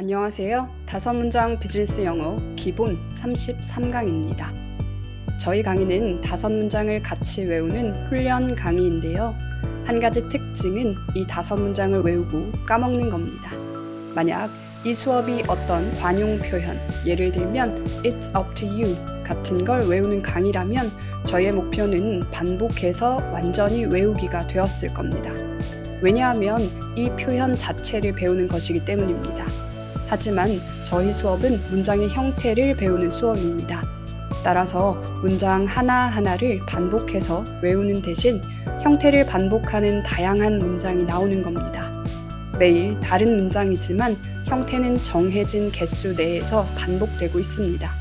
안녕하세요. 다섯 문장 비즈니스 영어 기본 33강입니다. 저희 강의는 다섯 문장을 같이 외우는 훈련 강의인데요. 한 가지 특징은 이 다섯 문장을 외우고 까먹는 겁니다. 만약 이 수업이 어떤 관용 표현, 예를 들면 It's up to you 같은 걸 외우는 강의라면 저의 목표는 반복해서 완전히 외우기가 되었을 겁니다. 왜냐하면 이 표현 자체를 배우는 것이기 때문입니다. 하지만 저희 수업은 문장의 형태를 배우는 수업입니다. 따라서 문장 하나하나를 반복해서 외우는 대신 형태를 반복하는 다양한 문장이 나오는 겁니다. 매일 다른 문장이지만 형태는 정해진 개수 내에서 반복되고 있습니다.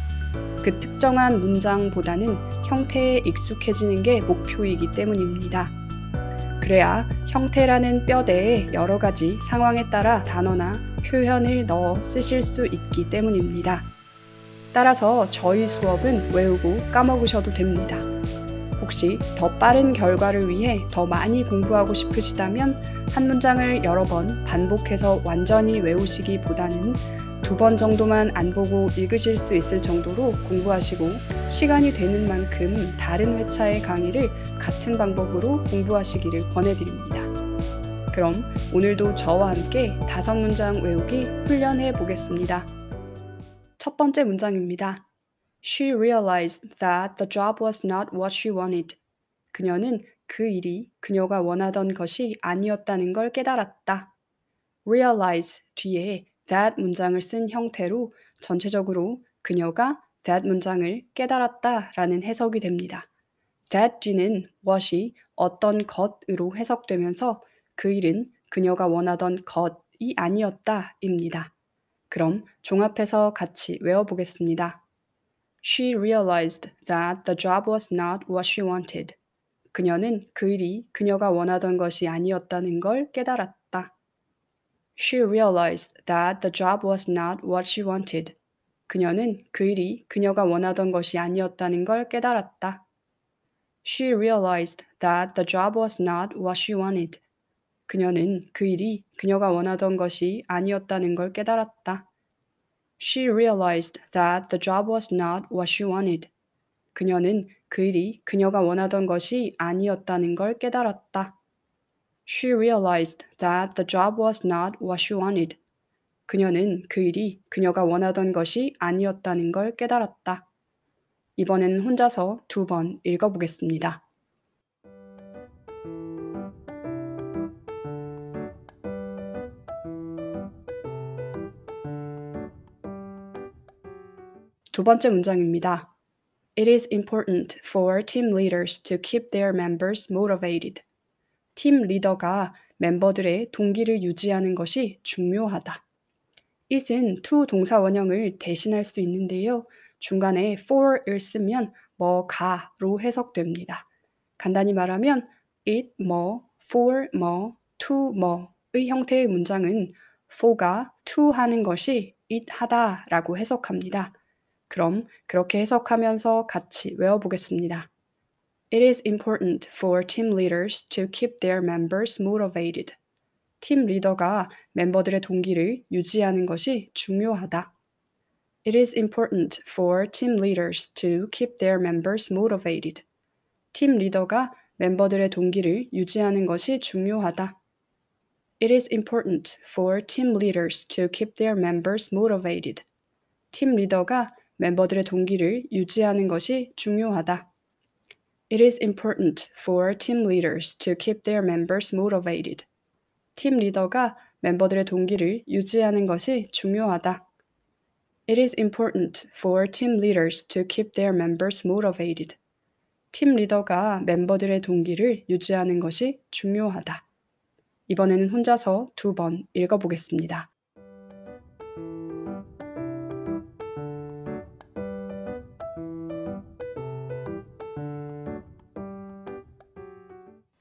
그 특정한 문장보다는 형태에 익숙해지는 게 목표이기 때문입니다. 그래야 형태라는 뼈대에 여러 가지 상황에 따라 단어나 표현을 넣어 쓰실 수 있기 때문입니다. 따라서 저희 수업은 외우고 까먹으셔도 됩니다. 혹시 더 빠른 결과를 위해 더 많이 공부하고 싶으시다면 한 문장을 여러 번 반복해서 완전히 외우시기보다는 두 번 정도만 안 보고 읽으실 수 있을 정도로 공부하시고 시간이 되는 만큼 다른 회차의 강의를 같은 방법으로 공부하시기를 권해드립니다. 그럼 오늘도 저와 함께 다섯 문장 외우기 훈련해 보겠습니다. 첫 번째 문장입니다. She realized that the job was not what she wanted. 그녀는 그 일이 그녀가 원하던 것이 아니었다는 걸 깨달았다. realize 뒤에 that 문장을 쓴 형태로 전체적으로 그녀가 that 문장을 깨달았다 라는 해석이 됩니다. that 뒤는 what이 어떤 것으로 해석되면서 그 일은 그녀가 원하던 것이 아니었다입니다. 그럼 종합해서 같이 외워보겠습니다. She realized that the job was not what she wanted. 그녀는 그 일이 그녀가 원하던 것이 아니었다는 걸 깨달았다. She realized that the job was not what she wanted. 그녀는 그 일이 그녀가 원하던 것이 아니었다는 걸 깨달았다. She realized that the job was not what she wanted. 그녀는 그 일이 그녀가 원하던 것이 아니었다는 걸 깨달았다. She realized that the job was not what she wanted. 그녀는 그 일이 그녀가 원하던 것이 아니었다는 걸 깨달았다. She realized that the job was not what she wanted. 그녀는 그 일이 그녀가 원하던 것이 아니었다는 걸 깨달았다. 이번에는 혼자서 두 번 읽어보겠습니다. 두 번째 문장입니다. It is important for team leaders to keep their members motivated. 팀 리더가 멤버들의 동기를 유지하는 것이 중요하다. is은 to 동사 원형을 대신할 수 있는데요. 중간에 for을 쓰면 뭐가로 해석됩니다. 간단히 말하면 it 뭐, for 뭐, to 뭐의 형태의 문장은 for가 to 하는 것이 it 하다라고 해석합니다. 그럼 그렇게 해석하면서 같이 외워보겠습니다. It is important for team leaders to keep their members motivated. 팀 리더가 멤버들의 동기를 유지하는 것이 중요하다. It is important for team leaders to keep their members motivated. 팀 리더가 멤버들의 동기를 유지하는 것이 중요하다. It is important for team leaders to keep their members motivated. 팀 리더가 멤버들의 동기를 유지하는 것이 중요하다. It is important for team leaders to keep their members motivated. 팀 리더가 멤버들의 동기를 유지하는 것이 중요하다. It is important for team leaders to keep their members motivated. 팀 리더가 멤버들의 동기를 유지하는 것이 중요하다. 이번에는 혼자서 두 번 읽어보겠습니다.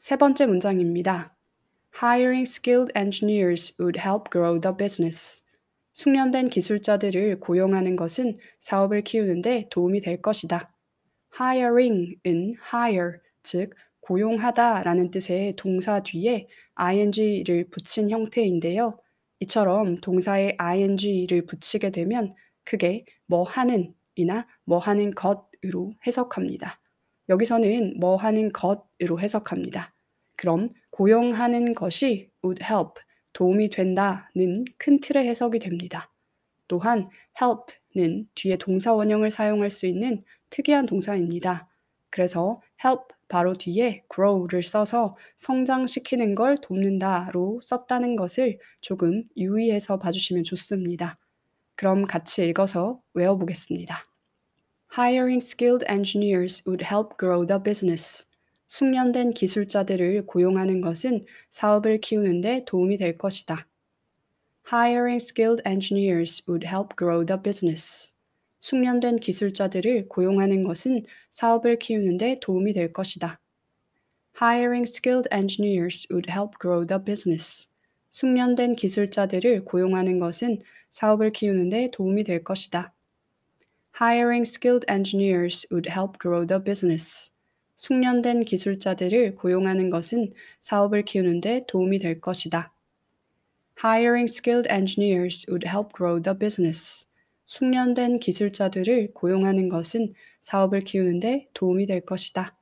세 번째 문장입니다. Hiring skilled engineers would help grow the business. 숙련된 기술자들을 고용하는 것은 사업을 키우는데 도움이 될 것이다. hiring은 hire, 즉 고용하다 라는 뜻의 동사 뒤에 ing를 붙인 형태인데요. 이처럼 동사에 ing를 붙이게 되면 크게 뭐 하는 이나 뭐 하는 것으로 해석합니다. 여기서는 뭐 하는 것으로 해석합니다. 그럼 고용하는 것이 would help, 도움이 된다는 큰 틀의 해석이 됩니다. 또한 help는 뒤에 동사 원형을 사용할 수 있는 특이한 동사입니다. 그래서 help 바로 뒤에 grow를 써서 성장시키는 걸 돕는다로 썼다는 것을 조금 유의해서 봐주시면 좋습니다. 그럼 같이 읽어서 외워보겠습니다. Hiring skilled engineers would help grow the business. 숙련된 기술자들을 고용하는 것은 사업을 키우는 데 도움이 될 것이다. Hiring skilled engineers would help grow the business. 숙련된 기술자들을 고용하는 것은 사업을 키우는 데 도움이 될 것이다. Hiring skilled engineers would help grow the business. 숙련된 기술자들을 고용하는 것은 사업을 키우는 데 도움이 될 것이다. Hiring skilled engineers would help grow the business. 숙련된 기술자들을 고용하는 것은 사업을 키우는 데 도움이 될 것이다. Hiring skilled engineers would help grow the business. 숙련된 기술자들을 고용하는 것은 사업을 키우는 데 도움이 될 것이다.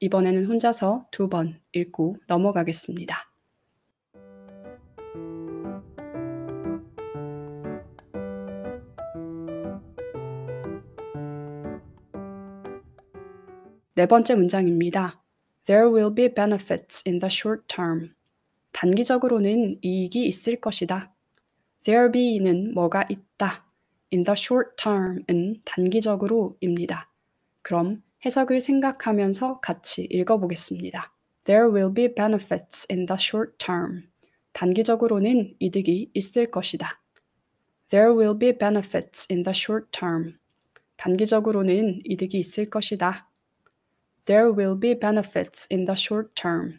이번에는 혼자서 두 번 읽고 넘어가겠습니다. 네 번째 문장입니다. There will be benefits in the short term. 단기적으로는 이익이 있을 것이다. There be는 뭐가 있다. In the short term은 단기적으로입니다. 그럼 해석을 생각하면서 같이 읽어보겠습니다. There will be benefits in the short term. 단기적으로는 이득이 있을 것이다. There will be benefits in the short term. 단기적으로는 이득이 있을 것이다. There will be benefits in the short term.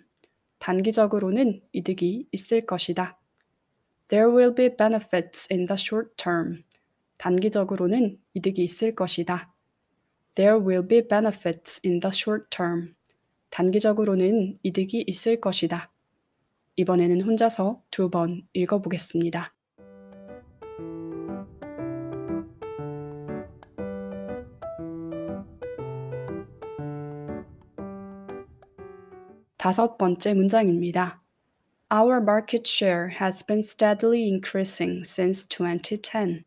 단기적으로는 이득이 있을 것이다. There will be benefits in the short term. 단기적으로는 이득이 있을 것이다. There will be benefits in the short term. 단기적으로는 이득이 있을 것이다. 이번에는 혼자서 두 번 읽어보겠습니다. 다섯 번째 문장입니다. Our market share has been steadily increasing since 2010.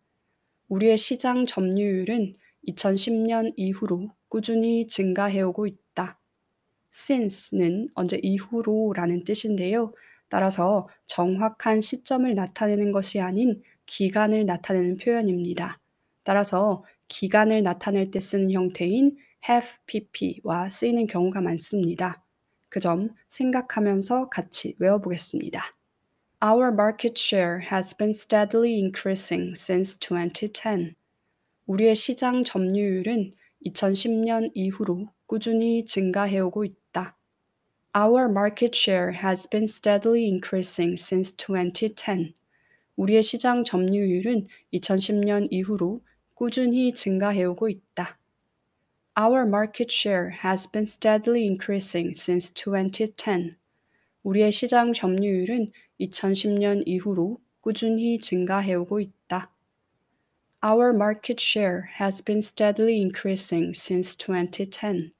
우리의 시장 점유율은 2010년 이후로 꾸준히 증가해오고 있다. since는 언제 이후로라는 뜻인데요. 따라서 정확한 시점을 나타내는 것이 아닌 기간을 나타내는 표현입니다. 따라서 기간을 나타낼 때 쓰는 형태인 have pp와 쓰이는 경우가 많습니다. 그 점 생각하면서 같이 외워보겠습니다. Our market share has been steadily increasing since 2010. 우리의 시장 점유율은 2010년 이후로 꾸준히 증가해오고 있다. Our market share has been steadily increasing since 2010. 우리의 시장 점유율은 2010년 이후로 꾸준히 증가해오고 있다. Our market share has been steadily increasing since 2010. 우리의 시장 점유율은 2010년 이후로 꾸준히 증가해오고 있다. Our market share has been steadily increasing since 2010.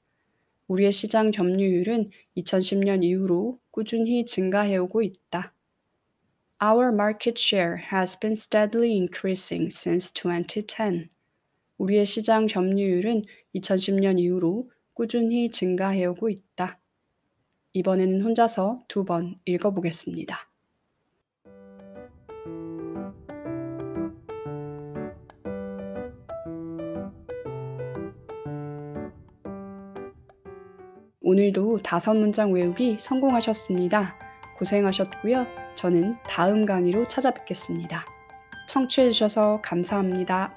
우리의 시장 점유율은 2010년 이후로 꾸준히 증가해오고 있다. Our market share has been steadily increasing since 2010. 우리의 시장 점유율은 2010년 이후로 꾸준히 증가해오고 있다. 이번에는 혼자서 두 번 읽어보겠습니다. 오늘도 다섯 문장 외우기 성공하셨습니다. 고생하셨고요. 저는 다음 강의로 찾아뵙겠습니다. 청취해주셔서 감사합니다.